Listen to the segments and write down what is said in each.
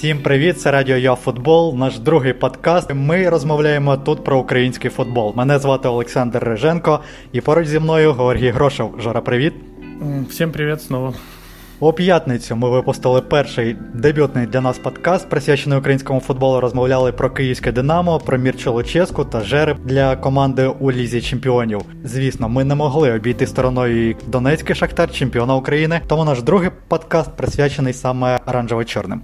Всім привіт, це Радіо Я Футбол, наш другий подкаст. Ми розмовляємо тут про український футбол. Мене звати Олександр Риженко, і поруч зі мною Георгій Грошев. Жора, привіт. Всім привіт знову. У п'ятницю ми випустили перший дебютний для нас подкаст, присвячений українському футболу. Розмовляли про київське Динамо, про Мірчо Луческу та жереб для команди у Лізі Чемпіонів. Звісно, ми не могли обійти стороною Донецький Шахтар, чемпіона України. Тому наш другий подкаст присвячений саме оранжево-чорним.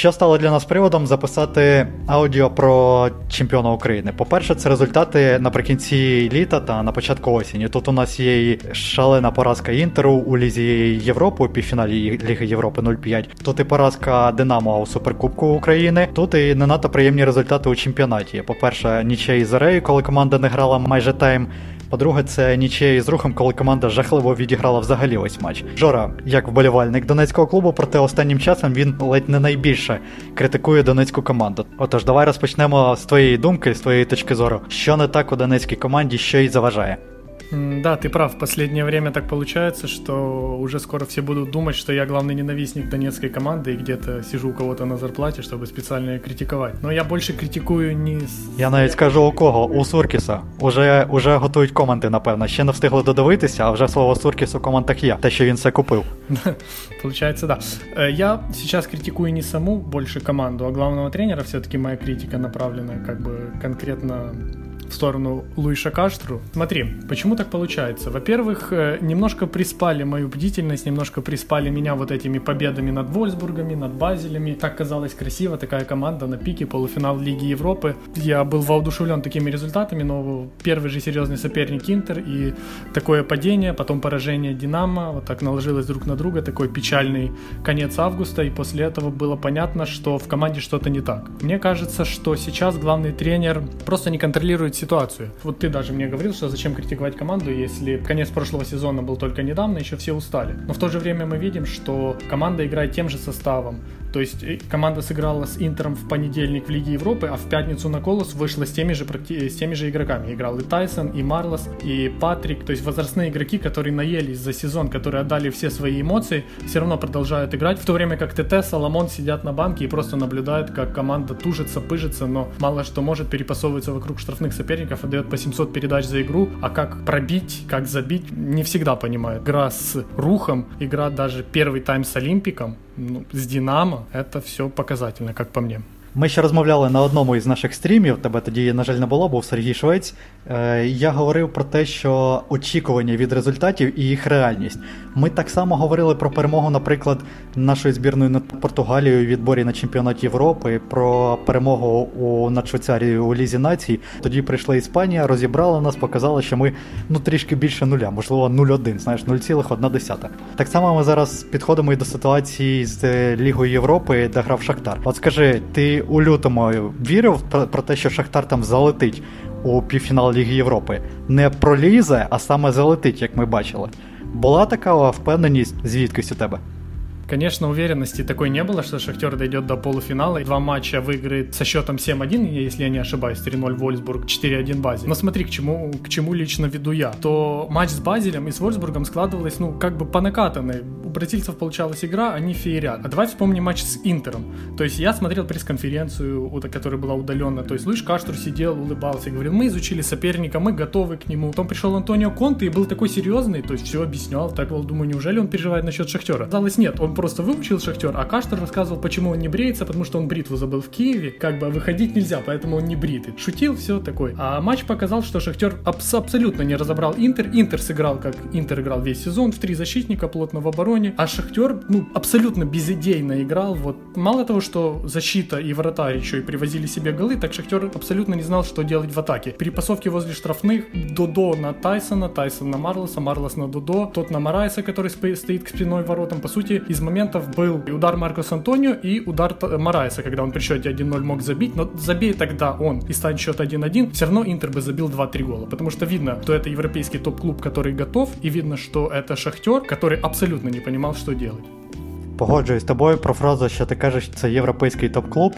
Що стало для нас приводом записати аудіо про чемпіона України? По-перше, це результати наприкінці літа та на початку осені. Тут у нас є шалена поразка Інтеру у Лізі Європи, у півфіналі Ліги Європи 0-5. Тут і поразка Динамо у Суперкубку України. Тут і не надто приємні результати у чемпіонаті. По-перше, нічия із Зарею, коли команда не грала майже тайм. По-друге, це нічия із рухом, коли команда жахливо відіграла взагалі ось матч. Жора, як вболівальник донецького клубу, проте останнім часом він ледь не найбільше критикує донецьку команду. Отож, давай розпочнемо з твоєї думки, з твоєї точки зору, що не так у донецькій команді, що їй заважає. Да, ты прав. В последнее время так получается, что уже скоро все будут думать, что я главный ненавистник донецкой команды и где-то сижу у кого-то на зарплате, чтобы специально ее критиковать. Но я больше критикую не... Я навіть скажу у кого? У Суркіса. Уже, уже готують коменти, напевно. Ще не встигли додивитися, а вже слово Суркіс у коментах є. Те, що він все купив. Получается, да. Э, я сейчас критикую не саму больше команду, а главного тренера. Все-таки моя критика направлена как бы конкретно в сторону Луиша Каштру. Смотри, почему так получается? Во-первых, э, немножко приспали мою бдительность, немножко приспали меня вот этими победами над Вольсбургами, над Базелями. Так казалось красиво, такая команда на пике, полуфинал Лиги Европы. Я был воодушевлен такими результатами, но первый же серьезный соперник Интер и такое падение, потом поражение Динамо, вот так наложилось друг на друга, такой печальный конец августа, и после этого было понятно, что в команде что-то не так. Мне кажется, что сейчас главный тренер просто не контролирует ситуацию. Вот ты даже мне говорил, что зачем критиковать команду, если конец прошлого сезона был только недавно, еще все устали. Но в то же время мы видим, что команда играет тем же составом. То есть э, команда сыграла с Интером в понедельник в Лиге Европы, а в пятницу на Колос вышла с теми же, с теми же игроками. Играл и Тайсон, и Марлос, и Патрик. То есть возрастные игроки, которые наелись за сезон, которые отдали все свои эмоции, все равно продолжают играть. В то время как ТТ, Соломон сидят на банке и просто наблюдают, как команда тужится, пыжится, но мало что может, перепасовывается вокруг штрафных соперников, отдает по 700 передач за игру, а как пробить, как забить, не всегда понимают. Игра с Рухом, игра даже первый тайм с Олимпиком, ну, с Динамо, это все показательно, как по мне. Ми ще розмовляли на одному із наших стрімів. Тебе тоді, на жаль, не було, був Сергій Швець. Е, Я говорив про те, що очікування від результатів і їх реальність. Ми так само говорили про перемогу, наприклад, нашої збірної над Португалією у відборі на чемпіонат Європи, про перемогу у над Швейцарією у Лізі Націй. Тоді прийшла Іспанія, розібрала нас, показала, що ми ну трішки більше нуля, можливо, 0,1, знаєш, 0,1. Так само ми зараз підходимо і до ситуації з Лігою Європи, де грав Шахтар. От скажи, ти у лютому вірив про, про те, що Шахтар там залетить у півфінал Ліги Європи. Не пролізе, а саме залетить, як ми бачили. Була така впевненість, звідкись у тебе? Конечно, уверенности такой не было, что Шахтер дойдет до полуфинала и два матча выиграет со счетом 7-1, если я не ошибаюсь, 3-0 Вольсбург, 4-1 Базель. Но смотри, к чему, к чему лично веду я. То матч с Базелем и с Вольсбургом складывалось, ну, как бы по накатанной. У бразильцев получалась игра, они феерят. А давай вспомним матч с Интером. То есть я смотрел пресс-конференцию, которая была удаленно. То есть Луиш Каштур сидел, улыбался и говорил, мы изучили соперника, мы готовы к нему. Потом пришел Антонио Конте и был такой серьезный, то есть все объяснял. Так, думаю, неужели он переживает насчет Шахтера? Казалось, нет, он просто выучил Шахтер, а Каштер рассказывал, почему он не бреется, потому что он бритву забыл в Киеве, как бы выходить нельзя, поэтому он не бритый. Шутил, все такое. А матч показал, что Шахтер абс- абсолютно не разобрал Интер. Интер сыграл, как Интер играл весь сезон, в три защитника, плотно в обороне, а Шахтер, ну, абсолютно безидейно играл. Вот мало того, что защита и вратарь еще и привозили себе голы, так Шахтер абсолютно не знал, что делать в атаке. Перепасовки возле штрафных, Додо на Тайсона, Тайсон на Марлоса, Марлос на Додо, тот на Марайса, который стоит к спиной воротам. По сути, из моментов был и удар Маркос Антонио, и удар Марайса, когда он при счете 1-0 мог забить, но забей тогда он и станет счет 1-1, все равно Интер бы забил 2-3 гола, потому что видно, что это европейский топ-клуб, который готов, и видно, что это Шахтер, который абсолютно не понимал, что делать. Погоджуюсь з тобою про фразу, що ти кажеш, це європейський топ-клуб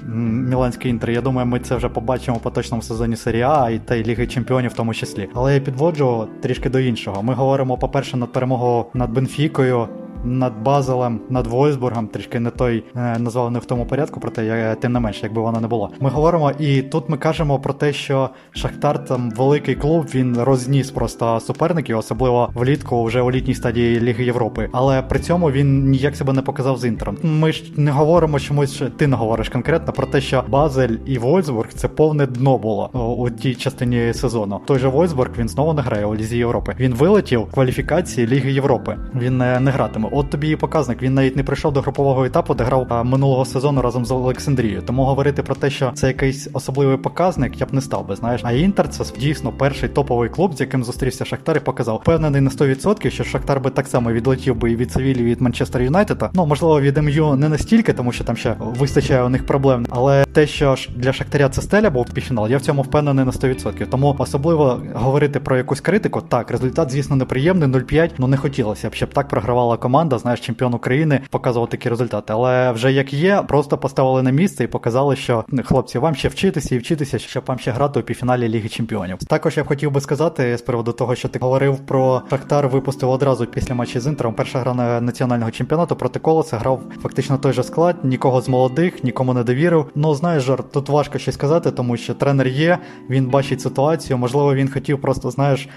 Міланський інтер. Я думаю, ми це вже побачимо по точному сезоні серії А і та й Ліги Чемпіонів в тому числі. Але я підводжу трішки до іншого. Ми говоримо, по-перше, над перемогою над Бенфікою над Базелем, над Войсбургом, трішки не той е, назвав не в тому порядку, проте я тим не менше, якби вона не була. Ми говоримо, і тут ми кажемо про те, що Шахтар там великий клуб, він розніс просто суперників, особливо влітку, вже у літній стадії Ліги Європи. Але при цьому він ніяк себе не показав з інтером. Ми ж не говоримо чомусь, ти не говориш конкретно про те, що Базель і Вольсбург це повне дно було у тій частині сезону. Той же Вольсбург він знову не грає у Лізі Європи. Він вилетів в кваліфікації Ліги Європи. Він не, не гратиме. От тобі і показник. Він навіть не прийшов до групового етапу, де грав минулого сезону разом з Олександрією. Тому говорити про те, що це якийсь особливий показник, я б не став би. Знаєш, а Інтер це дійсно перший топовий клуб, з яким зустрівся Шахтар і показав. Впевнений на 100%, що Шахтар би так само відлетів би і від Севілі, від Манчестер Юнайтеда. Ну можливо, від МЮ не настільки, тому що там ще вистачає у них проблем. Але те, що для Шахтаря це стеля був півфінал, я в цьому впевнений на 100%. Тому особливо говорити про якусь критику. Так, результат, звісно, неприємний, 0-5, ну не хотілося б, щоб так програвала команда команда, знаєш, чемпіон України показував такі результати. Але вже як є, просто поставили на місце і показали, що хлопці, вам ще вчитися і вчитися, щоб вам ще грати у півфіналі Ліги Чемпіонів. Також я б хотів би сказати з приводу того, що ти говорив про Шахтар, випустив одразу після матчі з Інтером. Перша гра на національного чемпіонату проти Колоса грав фактично той же склад, нікого з молодих, нікому не довірив. Ну знаєш, Жор, тут важко щось сказати, тому що тренер є, він бачить ситуацію. Можливо, він хотів просто знаєш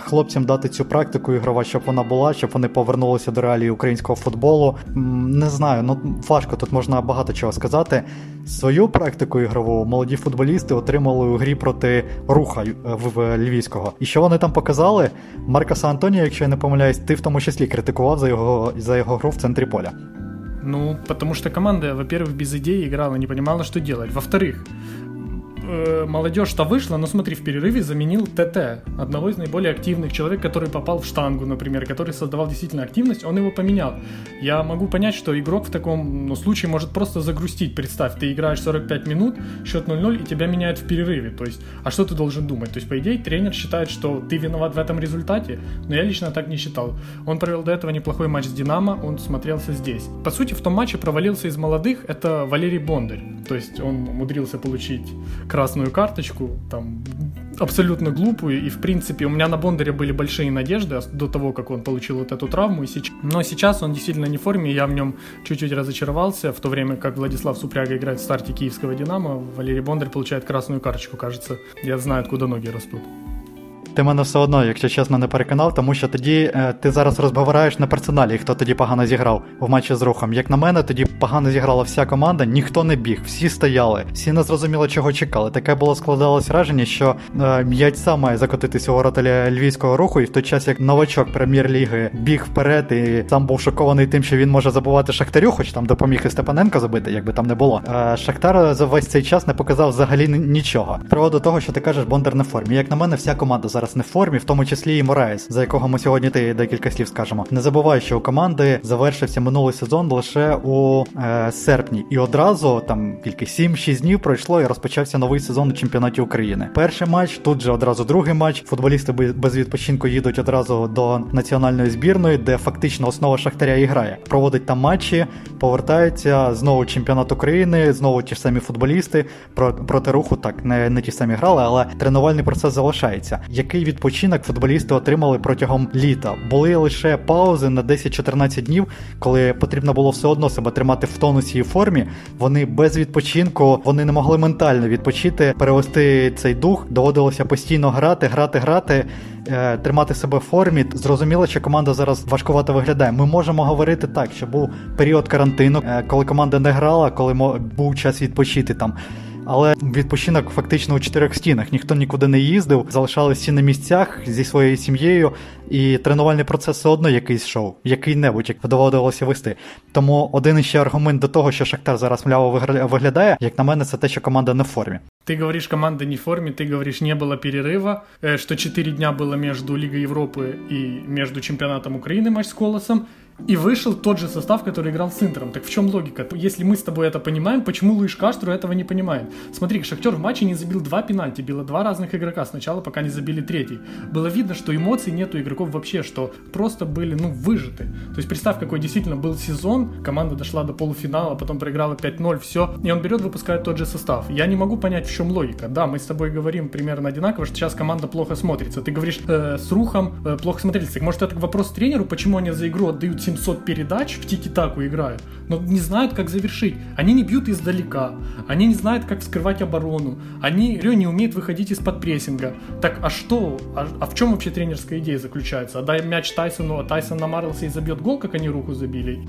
хлопцям дати цю практику ігрова, щоб вона була, щоб вони повернулися до реалії українського футболу. Не знаю, ну важко тут можна багато чого сказати. Свою практику ігрову молоді футболісти отримали у грі проти руха е, в Львівського. І що вони там показали? Маркаса Антонія, якщо я не помиляюсь, ти в тому числі критикував за його за його гру в центрі поля. Ну, потому что команда, во-первых, без идей играла, не понимала, что делать. Во-вторых, э, молодежь-то вышла, но смотри, в перерыве заменил ТТ, одного из наиболее активных человек, который попал в штангу, например, который создавал действительно активность, он его поменял. Я могу понять, что игрок в таком ну, случае может просто загрустить. Представь, ты играешь 45 минут, счет 0-0, и тебя меняют в перерыве. То есть, а что ты должен думать? То есть, по идее, тренер считает, что ты виноват в этом результате, но я лично так не считал. Он провел до этого неплохой матч с Динамо, он смотрелся здесь. По сути, в том матче провалился из молодых, это Валерий Бондарь. То есть, он умудрился получить красную карточку, там абсолютно глупую, и в принципе у меня на Бондаре были большие надежды до того, как он получил вот эту травму, и сейчас... но сейчас он действительно не в форме, я в нем чуть-чуть разочаровался, в то время как Владислав Супряга играет в старте киевского Динамо, Валерий Бондарь получает красную карточку, кажется, я знаю, откуда ноги растут. Ти мене все одно, якщо чесно, не переконав, тому що тоді е, ти зараз розбавляєш на персоналі, хто тоді погано зіграв в матчі з рухом. Як на мене, тоді погано зіграла вся команда, ніхто не біг, всі стояли, всі не зрозуміли, чого чекали. Таке було складалось враження, що е, сам має закотитися у ворота львівського руху, і в той час як новачок прем'єр-ліги біг вперед, і сам був шокований тим, що він може забувати Шахтарю, хоч там допоміг і Степаненко забити, якби там не було. Е, Шахтар за весь цей час не показав взагалі нічого. З приводу того, що ти кажеш, Бондар в формі. Як на мене, вся команда зараз зараз не в формі, в тому числі і Мораєс, за якого ми сьогодні ти декілька слів скажемо. Не забувай, що у команди завершився минулий сезон лише у е, серпні, і одразу там тільки 7-6 днів пройшло і розпочався новий сезон у чемпіонаті України. Перший матч, тут же одразу другий матч. Футболісти без відпочинку їдуть одразу до національної збірної, де фактично основа Шахтаря і грає. Проводить там матчі, повертаються знову чемпіонат України, знову ті ж самі футболісти проти руху. Так не, не ті самі грали, але тренувальний процес залишається який відпочинок футболісти отримали протягом літа. Були лише паузи на 10-14 днів, коли потрібно було все одно себе тримати в тонусі і формі. Вони без відпочинку вони не могли ментально відпочити, перевести цей дух. Доводилося постійно грати, грати, грати. Е, тримати себе в формі, зрозуміло, що команда зараз важкувато виглядає. Ми можемо говорити так, що був період карантину, е, коли команда не грала, коли був час відпочити там але відпочинок фактично у чотирьох стінах. Ніхто нікуди не їздив, залишалися на місцях зі своєю сім'єю, і тренувальний процес все одно якийсь шоу, який-небудь як доводилося вести. Тому один іще аргумент до того, що Шахтар зараз мляво виглядає, як на мене, це те, що команда не в формі. Ты говоришь, команда не в форме, ты говоришь, не было перерыва, э, что 4 дня было между Лигой Европы и между чемпионатом Украины матч с Колосом, и вышел тот же состав, который играл с Интером. Так в чем логика? Если мы с тобой это понимаем, почему Луиш Каштру этого не понимает? Смотри, Шахтер в матче не забил два пенальти, било два разных игрока сначала, пока не забили третий. Было видно, что эмоций нет у игроков вообще, что просто были, ну, выжаты. То есть представь, какой действительно был сезон, команда дошла до полуфинала, потом проиграла 5-0, все, и он берет, выпускает тот же состав. Я не могу понять, в чем логика. Да, мы с тобой говорим примерно одинаково, что сейчас команда плохо смотрится. Ты говоришь, э, с Рухом э, плохо смотрится. Так может это вопрос тренеру, почему они за игру отдают 700 передач, в тики-таку играют, но не знают, как завершить. Они не бьют издалека, они не знают, как вскрывать оборону, они не умеют выходить из-под прессинга. Так, а что, а, а в чем вообще тренерская идея заключается? Отдай мяч Тайсону, а Тайсон намарился и забьет гол, как они руку забили?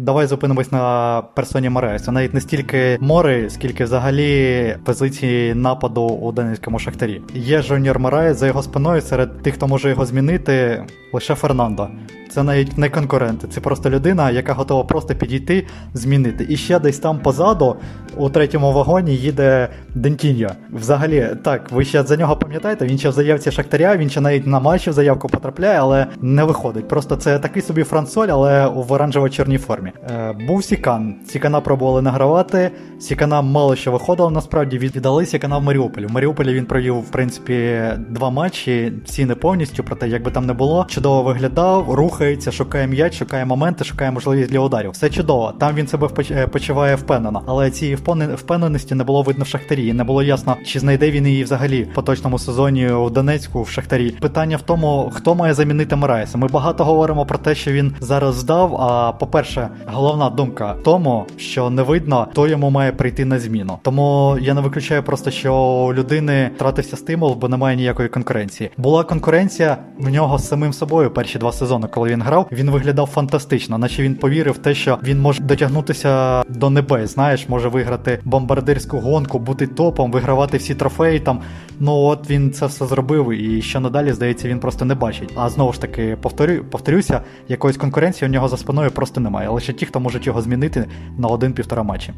Давай зупинимось на персоні Мореса. Це навіть не стільки море, скільки взагалі позиції нападу у Донецькому шахтарі. Є Жуніор морає за його спиною серед тих, хто може його змінити, лише Фернандо. Це навіть не конкуренти, це просто людина, яка готова просто підійти, змінити. І ще десь там позаду, у третьому вагоні, їде Дентіньо. Взагалі, так, ви ще за нього пам'ятаєте, він ще в заявці Шахтаря, він ще навіть на матчі в заявку потрапляє, але не виходить. Просто це такий собі франсоль, але в оранжево-чорній формі. Е, Був Сікан. Сікана пробували награвати. Сікана мало що виходило, насправді віддали Сікана в Маріуполі. В Маріуполі він провів, в принципі, два матчі, всі не повністю, проте, якби там не було, чудово виглядав, рухається, шукає м'яч, шукає моменти, шукає можливість для ударів. Все чудово. Там він себе е, почуває впевнено. Але цієї впевненості не було видно в Шахтарі. І не було ясно, чи знайде він її взагалі в поточному сезоні у Донецьку в Шахтарі. Питання в тому, хто має замінити Мираєса. Ми багато говоримо про те, що він зараз здав. А по-перше, головна думка в тому, що не видно, хто йому має прийти на зміну. Тому я не виключаю просто, що у людини втратився стимул, бо немає ніякої конкуренції. Була конкуренція в нього з самим собою перші два сезони, коли він грав. Він виглядав фантастично, наче він повірив в те, що він може дотягнутися до небес. Знаєш, може виграти бомбардирську гонку, бути топом, вигравати всі трофеї. Там ну от він це все зробив, і що надалі здається, він просто не бачить. А знову ж таки, повторю, повторюся, якоїсь конкуренції у нього за спиною просто немає. Лише ті, хто можуть його змінити на один-півтора матчі.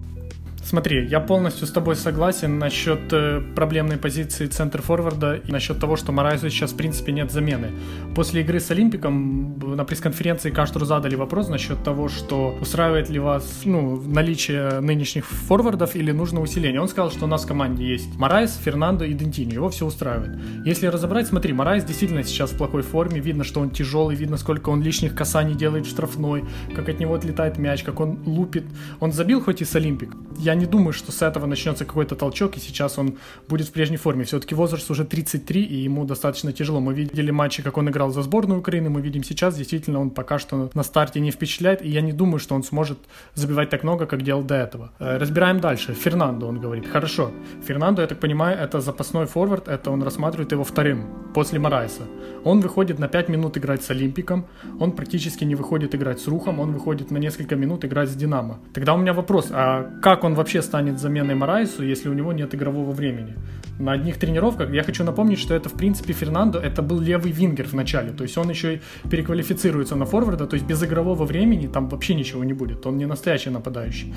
Смотри, я полностью с тобой согласен насчет э, проблемной позиции центр-форварда и насчет того, что Морайсу сейчас в принципе нет замены. После игры с Олимпиком на пресс-конференции Каштру задали вопрос насчет того, что устраивает ли вас ну, наличие нынешних форвардов или нужно усиление. Он сказал, что у нас в команде есть Морайс, Фернандо и Дентини. Его все устраивает. Если разобрать, смотри, Морайс действительно сейчас в плохой форме. Видно, что он тяжелый, видно, сколько он лишних касаний делает в штрафной, как от него отлетает мяч, как он лупит. Он забил хоть и с Олимпик. Я не думаю, что с этого начнется какой-то толчок, и сейчас он будет в прежней форме. Все-таки возраст уже 33, и ему достаточно тяжело. Мы видели матчи, как он играл за сборную Украины, мы видим сейчас, действительно, он пока что на старте не впечатляет, и я не думаю, что он сможет забивать так много, как делал до этого. Э, разбираем дальше. Фернандо, он говорит. Хорошо. Фернандо, я так понимаю, это запасной форвард, это он рассматривает его вторым, после Марайса. Он выходит на 5 минут играть с Олимпиком, он практически не выходит играть с Рухом, он выходит на несколько минут играть с Динамо. Тогда у меня вопрос, а как он вообще станет заменой Марайсу, если у него нет игрового времени? На одних тренировках, я хочу напомнить, что это в принципе Фернандо, это был левый вингер в начале, то есть он еще и переквалифицируется на форварда, то есть без игрового времени там вообще ничего не будет, он не настоящий нападающий.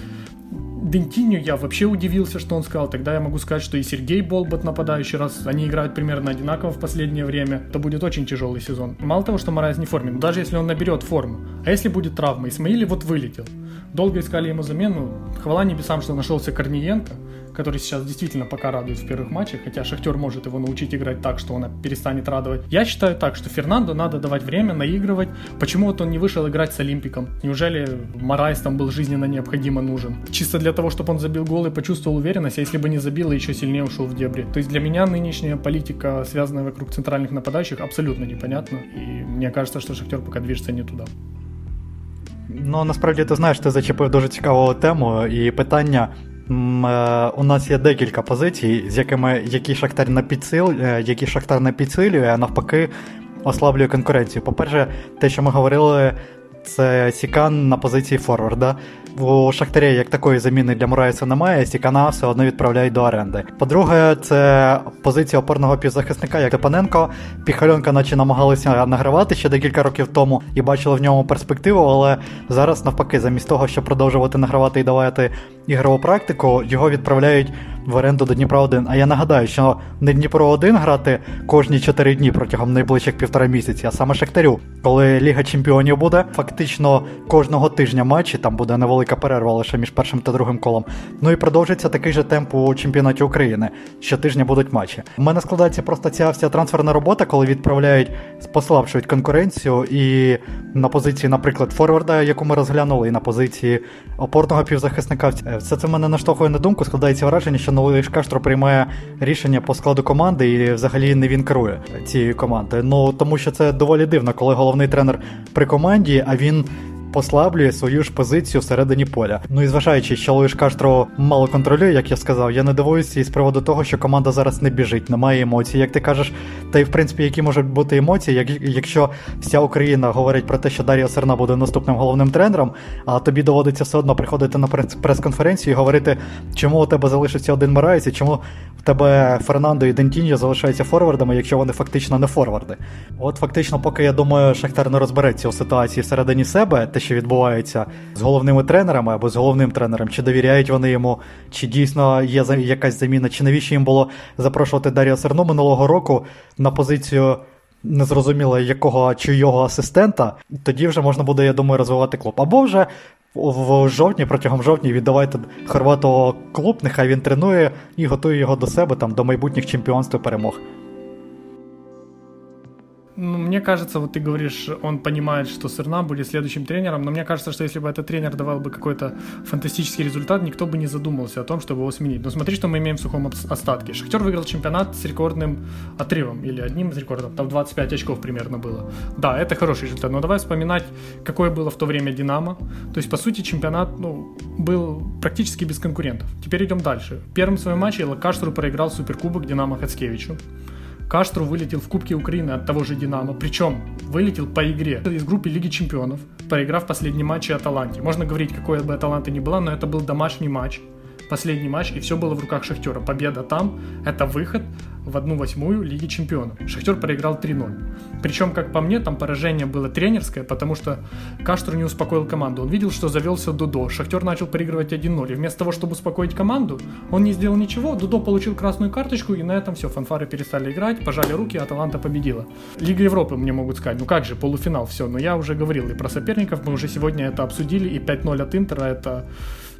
Дентиню я вообще удивился, что он сказал. Тогда я могу сказать, что и Сергей Болбот нападающий, раз они играют примерно одинаково в последнее время, то будет очень тяжелый сезон. Мало того, что Морайс не в форме, но даже если он наберет форму, а если будет травма, Исмаили вот вылетел. Долго искали ему замену, хвала небесам, что нашелся Корниенко, который сейчас действительно пока радует в первых матчах, хотя Шахтер может его научить играть так, что он перестанет радовать. Я считаю так, что Фернандо надо давать время, наигрывать. Почему вот он не вышел играть с Олимпиком? Неужели Морайс там был жизненно необходимо нужен? Чисто для того, чтобы он забил гол и почувствовал уверенность, а если бы не забил, и еще сильнее ушел в дебри. То есть для меня нынешняя политика, связанная вокруг центральных нападающих, абсолютно непонятна. И мне кажется, что Шахтер пока движется не туда. Ну насправді ти знаєш, ти зачепив дуже цікаву тему і питання. Е, у нас є декілька позицій, з якими які Шахтар не підсил, е, які Шахтар не підсилює, а навпаки ослаблює конкуренцію. По-перше, те, що ми говорили, це Сікан на позиції форварда. У Шахтаря як такої заміни для Мураєса немає, Сікана все одно відправляють до оренди. По-друге, це позиція опорного півзахисника, як Тепаненко. Піхальонка, наче намагалися награвати ще декілька років тому і бачили в ньому перспективу, але зараз навпаки, замість того, щоб продовжувати награвати і давати ігрову практику, його відправляють в оренду до Дніпра 1. А я нагадаю, що не Дніпро 1 грати кожні 4 дні протягом найближчих півтора місяці, а саме Шахтарю. Коли Ліга Чемпіонів буде, фактично кожного тижня матчі, там буде невелика перерва лише між першим та другим колом. Ну і продовжиться такий же темп у чемпіонаті України. Щотижня будуть матчі. У мене складається просто ця вся трансферна робота, коли відправляють, послабшують конкуренцію і на позиції, наприклад, Форварда, яку ми розглянули, і на позиції опорного півзахисника. Все це мене наштовхує на думку, складається враження, що новий Шкаштро приймає рішення по складу команди і взагалі не він керує цією командою. Ну тому що це доволі дивно, коли головний тренер при команді, а він послаблює свою ж позицію всередині поля. Ну і зважаючи, що Луїш Каштро мало контролює, як я сказав, я не дивуюся із приводу того, що команда зараз не біжить, немає емоцій, як ти кажеш. Та й в принципі, які можуть бути емоції, як, якщо вся Україна говорить про те, що Дар'я Серна буде наступним головним тренером, а тобі доводиться все одно приходити на прес-конференцію і говорити, чому у тебе залишиться один Мораєць і чому в тебе Фернандо і Дентіньо залишаються форвардами, якщо вони фактично не форварди. От фактично, поки я думаю, Шахтар не розбереться у ситуації всередині себе, те, що відбувається з головними тренерами або з головним тренером, чи довіряють вони йому, чи дійсно є якась заміна, чи навіщо їм було запрошувати Дар'я Серну минулого року на позицію. Незрозуміло якого чи його асистента, тоді вже можна буде, я думаю, розвивати клуб. Або вже в жовтні, протягом жовтні віддавайте Хорватого клуб, нехай він тренує і готує його до себе там до майбутніх чемпіонств і перемог. Ну, мне кажется, вот ты говоришь, он понимает, что Сырна будет следующим тренером, но мне кажется, что если бы этот тренер давал бы какой-то фантастический результат, никто бы не задумался о том, чтобы его сменить. Но смотри, что мы имеем в сухом остатке. Шахтер выиграл чемпионат с рекордным отрывом, или одним из рекордов, там 25 очков примерно было. Да, это хороший результат, но давай вспоминать, какое было в то время Динамо. То есть, по сути, чемпионат ну, был практически без конкурентов. Теперь идем дальше. В первом своем матче Лакаштру проиграл Суперкубок Динамо Хацкевичу. Каштру вылетел в Кубке Украины от того же Динамо, причем вылетел по игре из группы Лиги Чемпионов, проиграв последний матч Аталанте. Можно говорить, какой бы Аталанта ни была, но это был домашний матч, последний матч, и все было в руках Шахтера. Победа там – это выход в одну восьмую Лиги Чемпионов. Шахтер проиграл 3-0. Причем, как по мне, там поражение было тренерское, потому что Каштру не успокоил команду. Он видел, что завелся Дудо. Шахтер начал проигрывать 1-0. И вместо того, чтобы успокоить команду, он не сделал ничего. Дудо получил красную карточку, и на этом все. Фанфары перестали играть, пожали руки, Аталанта победила. Лига Европы мне могут сказать, ну как же, полуфинал, все. Но я уже говорил и про соперников, мы уже сегодня это обсудили, и 5-0 от Интера это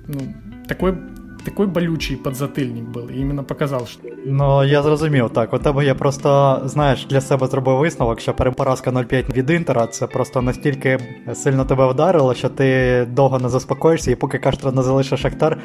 ну, такой такий болючий подзатильник був, і іменно показав, що. Ну, я зрозумів, так. У тебе я просто, знаєш, для себе зробив висновок, що поразка 0-5 від Інтера це просто настільки сильно тебе вдарило, що ти довго не заспокоїшся, і поки Каштра не залишить Шахтар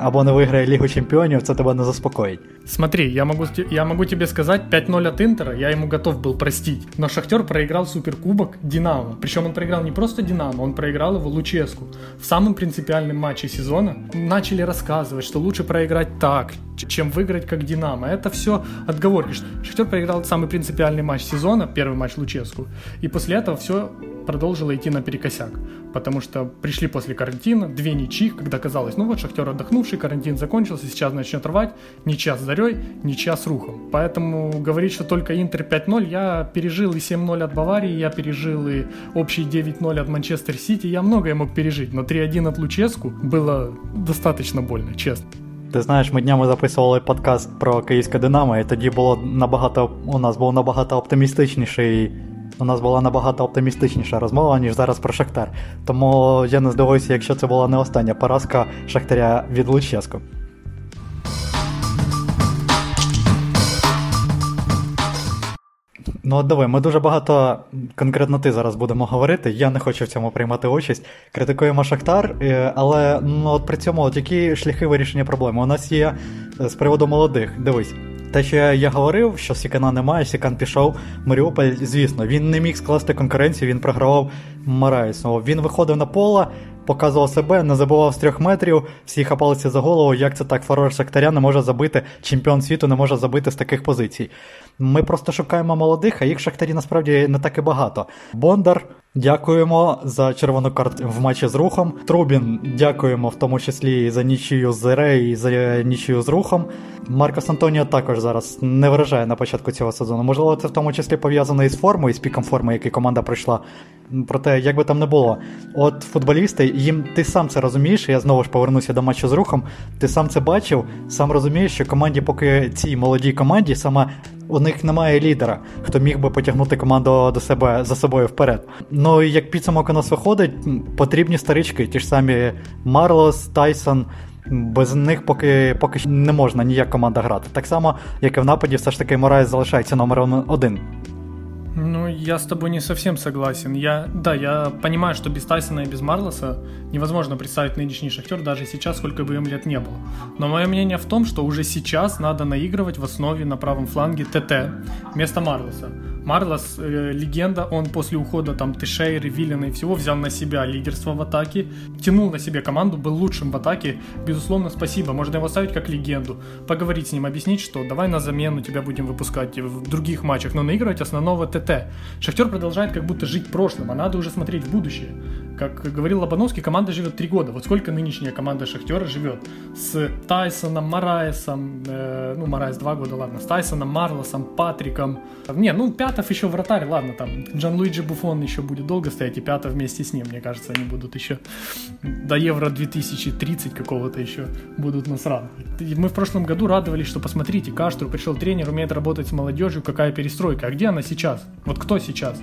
або не виграє Лігу Чемпіонів, це тебе не заспокоїть. Смотри, я могу, я могу тебе сказать, 5-0 от Интера я ему готов был простить. Но Шахтер проиграл Суперкубок Динамо. Причем он проиграл не просто Динамо, он проиграл его Луческу. В самом принципиальном матче сезона начали рассказывать, что лучше проиграть так, чем выиграть как Динамо. Это все отговорки. Шахтер проиграл самый принципиальный матч сезона, первый матч Луческу, и после этого все продолжило идти наперекосяк, потому что пришли после карантина две ничьих, когда казалось, ну вот Шахтер отдохнувший, карантин закончился, сейчас начнет рвать, ничья с Зарей, ничья с Рухом. Поэтому говорить, что только Интер 5-0, я пережил и 7-0 от Баварии, я пережил и общий 9-0 от Манчестер Сити, я многое мог пережить, но 3-1 от Луческу было достаточно больно, честно. Ти знаєш, ми днями записували подкаст про Київське Динамо, і тоді було набагато у нас був набагато оптимістичніший. У нас була набагато оптимістичніша розмова, ніж зараз про Шахтар. Тому я не здивуюся, якщо це була не остання поразка Шахтаря від Луческу. Ну, от диви, ми дуже багато конкретно ти зараз будемо говорити. Я не хочу в цьому приймати участь. Критикуємо Шахтар, е, але ну, от при цьому от які шляхи вирішення проблеми? У нас є е, з приводу молодих. Дивись, те, що я говорив, що Сікана немає, Сікан пішов. Маріуполь, звісно, він не міг скласти конкуренцію, він програвав Мараїсу. Він виходив на поле, показував себе, не забував з трьох метрів, всі хапалися за голову, як це так форвард Шахтаря не може забити, чемпіон світу не може забити з таких позицій. Ми просто шукаємо молодих, а їх в Шахтарі насправді не так і багато. Бондар, дякуємо за червону карту в матчі з рухом. Трубін, дякуємо в тому числі за нічию з Ре і за нічию з рухом. Маркос Антоніо також зараз не вражає на початку цього сезону. Можливо, це в тому числі пов'язано із формою, з піком форми, який команда пройшла. Проте, як би там не було, от футболісти, їм ти сам це розумієш. Я знову ж повернуся до матчу з рухом. Ти сам це бачив, сам розумієш, що команді, поки цій молодій команді, саме у них немає лідера, хто міг би потягнути команду до себе за собою вперед. Ну і як підсумок у нас виходить, потрібні старички, ті ж самі Марлос, Тайсон. Без них поки поки не можна ніяк команда грати. Так само, як і в нападі, все ж таки Морайс залишається номером один. Ну, я с тобой не совсем согласен. Я, да, я понимаю, что без Тайсона и без Марлоса невозможно представить нынешний Шахтер даже сейчас, сколько бы им лет не было. Но мое мнение в том, что уже сейчас надо наигрывать в основе на правом фланге ТТ вместо Марлоса. Марлос э, легенда, он после ухода там Тишейры, Виллина и всего взял на себя лидерство в атаке, тянул на себе команду, был лучшим в атаке. Безусловно, спасибо. Можно его ставить как легенду, поговорить с ним, объяснить, что давай на замену тебя будем выпускать в других матчах, но наигрывать основного ТТ. Шахтер продолжает как будто жить прошлым, а надо уже смотреть в будущее. Как говорил Лобановский, команда живет три года. Вот сколько нынешняя команда Шахтера живет? С Тайсоном, Мараесом, э, ну, Мараес два года, ладно, с Тайсоном, Марлосом, Патриком. Не, ну, Пятов еще вратарь, ладно, там, Джан Луиджи Буфон еще будет долго стоять, и Пятов вместе с ним, мне кажется, они будут еще до Евро 2030 какого-то еще будут насраны. Мы в прошлом году радовались, что, посмотрите, Каштру пришел тренер, умеет работать с молодежью, какая перестройка. А где она сейчас? Вот кто сейчас?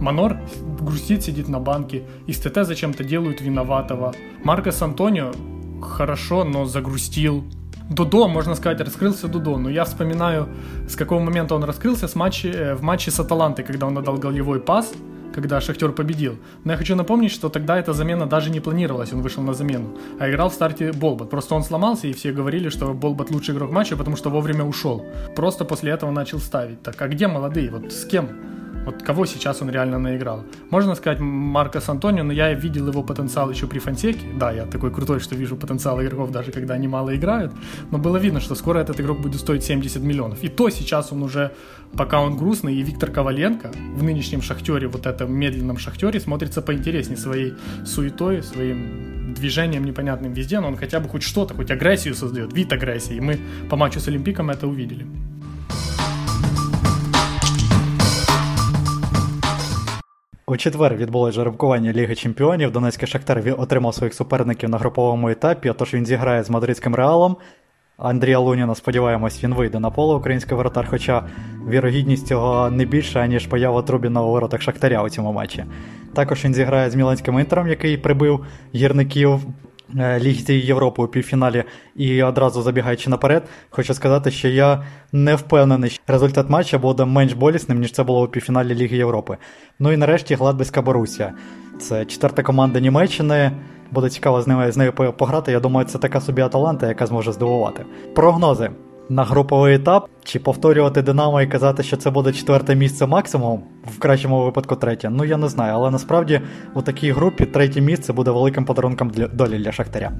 Манор грустит, сидит на банке. Из Тете зачем-то делают виноватого. Маркос Антонио хорошо, но загрустил. Додо, можно сказать, раскрылся Додо, но я вспоминаю, с какого момента он раскрылся с матча, э, в матче с Аталантой, когда он отдал голевой пас, когда Шахтер победил. Но я хочу напомнить, что тогда эта замена даже не планировалась, он вышел на замену, а играл в старте Болбат. Просто он сломался, и все говорили, что Болбат лучший игрок матча, потому что вовремя ушел. Просто после этого начал ставить. Так, а где молодые? Вот с кем? Вот кого сейчас он реально наиграл? Можно сказать Маркос Антонио, но я видел его потенциал еще при Фонсеке. Да, я такой крутой, что вижу потенциал игроков, даже когда они мало играют. Но было видно, что скоро этот игрок будет стоить 70 миллионов. И то сейчас он уже, пока он грустный, и Виктор Коваленко в нынешнем шахтере, вот этом медленном шахтере, смотрится поинтереснее своей суетой, своим движением непонятным везде, но он хотя бы хоть что-то, хоть агрессию создает, вид агрессии. И мы по матчу с Олимпиком это увидели. У четвер відбулось жеребкування Ліги Чемпіонів. Донецький Шахтар отримав своїх суперників на груповому етапі, отож він зіграє з мадридським реалом. Андрія Луніна, сподіваємось, він вийде на поле український воротар, хоча вірогідність цього не більша, ніж поява Трубіна у воротах Шахтаря у цьому матчі. Також він зіграє з Міланським інтером, який прибив гірників Е, Європи у півфіналі і одразу забігаючи наперед, хочу сказати, що я не впевнений, що результат матча буде менш болісним, ніж це було у півфіналі Ліги Європи. Ну і нарешті Гладбиська Борусія. Це четверта команда Німеччини. Буде цікаво з нею з нею пограти. Я думаю, це така собі Аталанта, яка зможе здивувати. Прогнози на груповий етап, чи повторювати Динамо і казати, що це буде четверте місце максимум, в кращому випадку третє. Ну я не знаю, але насправді у такій групі третє місце буде великим подарунком для долі для Шахтаря.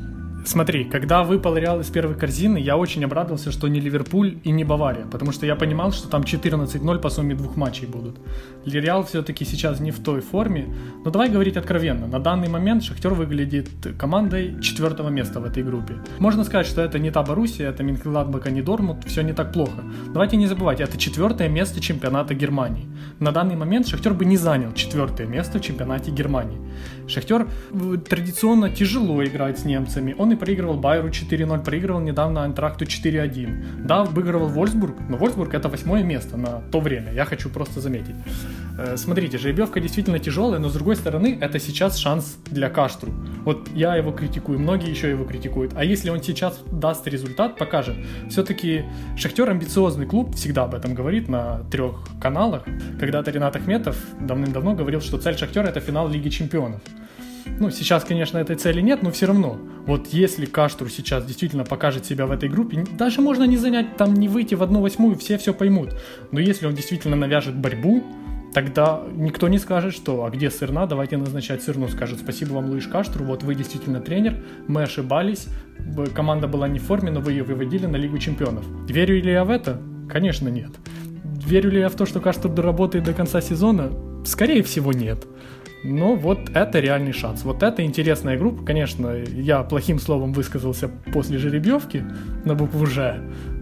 Смотри, когда выпал Реал из первой корзины, я очень обрадовался, что не Ливерпуль и не Бавария, потому что я понимал, что там 14-0 по сумме двух матчей будут. Реал все-таки сейчас не в той форме, но давай говорить откровенно. На данный момент Шахтер выглядит командой четвертого места в этой группе. Можно сказать, что это не та Боруссия, это Минкладбака, не Дормут, все не так плохо. Давайте не забывать, это четвертое место чемпионата Германии. На данный момент Шахтер бы не занял четвертое место в чемпионате Германии. Шахтер э, традиционно тяжело играет с немцами. Он и проигрывал Байеру 4-0, проигрывал недавно Антракту 4-1. Да, выигрывал Вольсбург, но Вольсбург это восьмое место на то время, я хочу просто заметить. Э, смотрите, жеребьевка действительно тяжелая, но с другой стороны, это сейчас шанс для Каштру. Вот я его критикую, многие еще его критикуют. А если он сейчас даст результат, покажет. Все-таки Шахтер амбициозный клуб, всегда об этом говорит на трех каналах. Когда-то Ренат Ахметов давным-давно говорил, что цель Шахтера это финал Лиги Чемпионов. Ну, сейчас, конечно, этой цели нет, но все равно. Вот если Каштру сейчас действительно покажет себя в этой группе, даже можно не занять, там не выйти в одну восьмую, все все поймут. Но если он действительно навяжет борьбу, тогда никто не скажет, что «а где сырна, давайте назначать сырну». Скажет «спасибо вам, Луиш Каштру, вот вы действительно тренер, мы ошибались, команда была не в форме, но вы ее выводили на Лигу чемпионов». Верю ли я в это? Конечно, нет. Верю ли я в то, что Каштур доработает до конца сезона? Скорее всего, нет. Но вот это реальный шанс. Вот это интересная группа. Конечно, я плохим словом высказался после жеребьевки на букву «Ж»,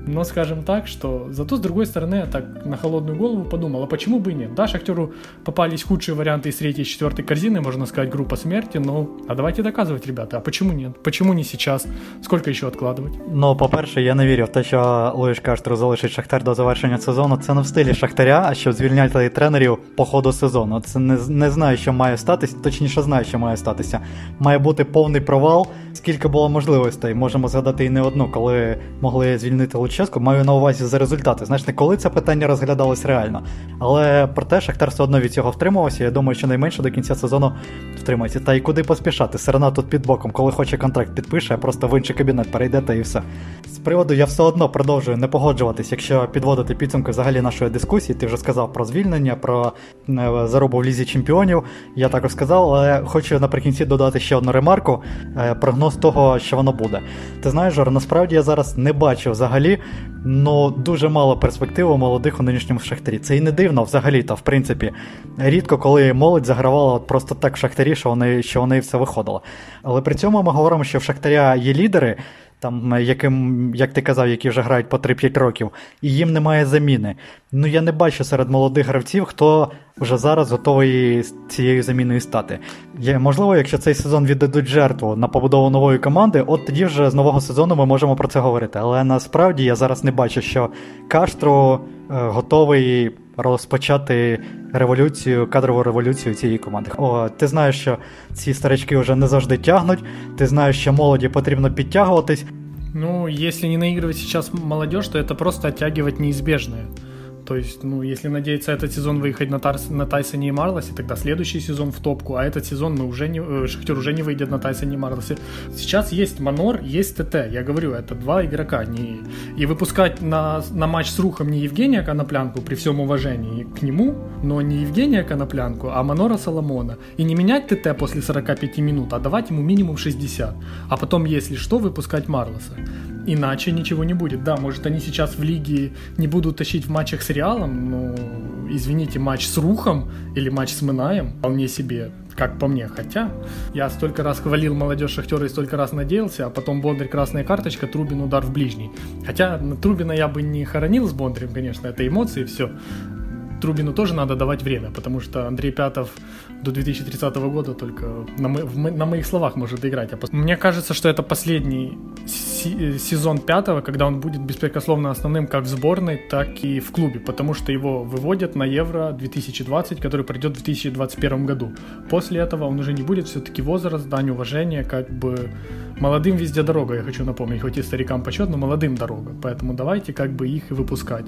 но скажем так, что зато с другой стороны я так на холодную голову подумал, а почему бы и нет? Да, Шахтеру попались худшие варианты из третьей и четвертой корзины, можно сказать, группа смерти, но а давайте доказывать, ребята, а почему нет? Почему не сейчас? Сколько еще откладывать? Ну, по-перше, я не вірю в те, що Луїш Каштру залишить Шахтар до завершення сезону. Це не в стилі Шахтаря, а щоб звільняти тренерів по ходу сезону. Це не, не знаю, що має статися, точніше знаю, що має статися. Має бути повний провал, скільки було можливостей. Можемо згадати і не одну, коли могли звільнити Луческу, маю на увазі за результати. Знаєш, не коли це питання розглядалось реально. Але проте Шахтар все одно від цього втримувався. Я думаю, що найменше до кінця сезону втримається. Та й куди поспішати? Серна тут під боком, коли хоче контракт підпише, а просто в інший кабінет перейдете і все. З приводу я все одно продовжую не погоджуватись, якщо підводити підсумки взагалі нашої дискусії. Ти вже сказав про звільнення, про е, заробу в лізі чемпіонів. Я також сказав, але хочу наприкінці додати ще одну ремарку: е, прогноз того, що воно буде. Ти знаєш, Жор, насправді я зараз не бачу взагалі ну дуже мало перспектив у молодих у нинішньому шахтарі. Це і не дивно взагалі-то, в принципі. Рідко, коли молодь загравала от просто так в шахтарі, що вони що вони все виходило. Але при цьому ми говоримо, що в Шахтаря є лідери там, яким, як ти казав, які вже грають по 3-5 років, і їм немає заміни. Ну я не бачу серед молодих гравців, хто вже зараз готовий цією заміною стати. Є, Можливо, якщо цей сезон віддадуть жертву на побудову нової команди, от тоді вже з нового сезону ми можемо про це говорити. Але насправді я зараз не бачу, що Каштро готовий. Розпочати революцію, кадрову революцію цієї команди. О, ти знаєш, що ці старички вже не завжди тягнуть. Ти знаєш, що молоді потрібно підтягуватись. Ну, если не наигрывать сейчас молодежь, то это просто оттягивать неизбежное. То есть, ну, если надеяться этот сезон выехать на, Тарс, на Тайсоне и Марлосе, тогда следующий сезон в топку, а этот сезон мы уже не, э, Шахтер уже не выйдет на Тайсоне и Марлосе. Сейчас есть Манор, есть ТТ. Я говорю, это два игрока. Не... И выпускать на, на матч с Рухом не Евгения Коноплянку, при всем уважении к нему, но не Евгения Коноплянку, а Манора Соломона. И не менять ТТ после 45 минут, а давать ему минимум 60. А потом, если что, выпускать Марлоса. Иначе ничего не будет. Да, может они сейчас в лиге не будут тащить в матчах с Реалом, но, извините, матч с Рухом или матч с Минаем вполне себе, как по мне. Хотя я столько раз хвалил молодежь Шахтера и столько раз надеялся, а потом Бондарь красная карточка, Трубин удар в ближний. Хотя Трубина я бы не хоронил с Бондарем, конечно, это эмоции, все. Трубину тоже надо давать время, потому что Андрей Пятов до 2030 года только на, мо- в, на моих словах может играть. А пос- Мне кажется, что это последний си- сезон Пятого, когда он будет беспрекословно основным как в сборной, так и в клубе, потому что его выводят на Евро 2020, который пройдет в 2021 году. После этого он уже не будет, все-таки возраст, дань уважения, как бы молодым везде дорога, я хочу напомнить, хоть и старикам почет, но молодым дорога, поэтому давайте как бы их и выпускать.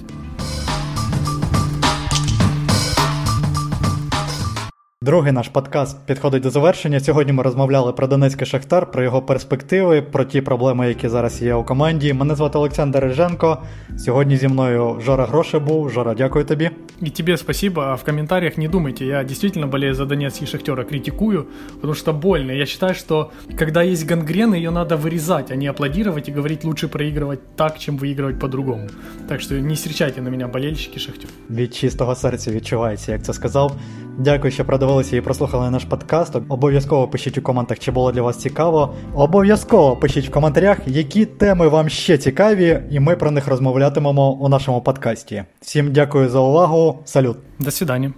Другий наш подкаст підходить до завершення. Сьогодні ми розмовляли про Донецький Шахтар, про його перспективи, про ті проблеми, які зараз є у команді. Мене звати Олександр Риженко. Сьогодні зі мною Жора Гроше був. Жора, дякую тобі. И тебе спасибо. А в комментариях не думайте, я действительно болею за Донецкий Шахтера, критикую, потому что больно. Я считаю, что когда есть гангрена, ее надо вырезать, а не аплодировать и говорить лучше проигрывать так, чем выигрывать по-другому. Так что не встречайте на меня болельщики Шахтер. Від чистого серця відчувається, як це сказав. Дякую, що продивилися і прослухали наш подкаст. Обов'язково пишіть у коментах, чи було для вас цікаво. Обов'язково пишіть в коментарях, які теми вам ще цікаві, і ми про них розмовлятимемо у нашому подкасті. Всім дякую за увагу. Салют! До свидания.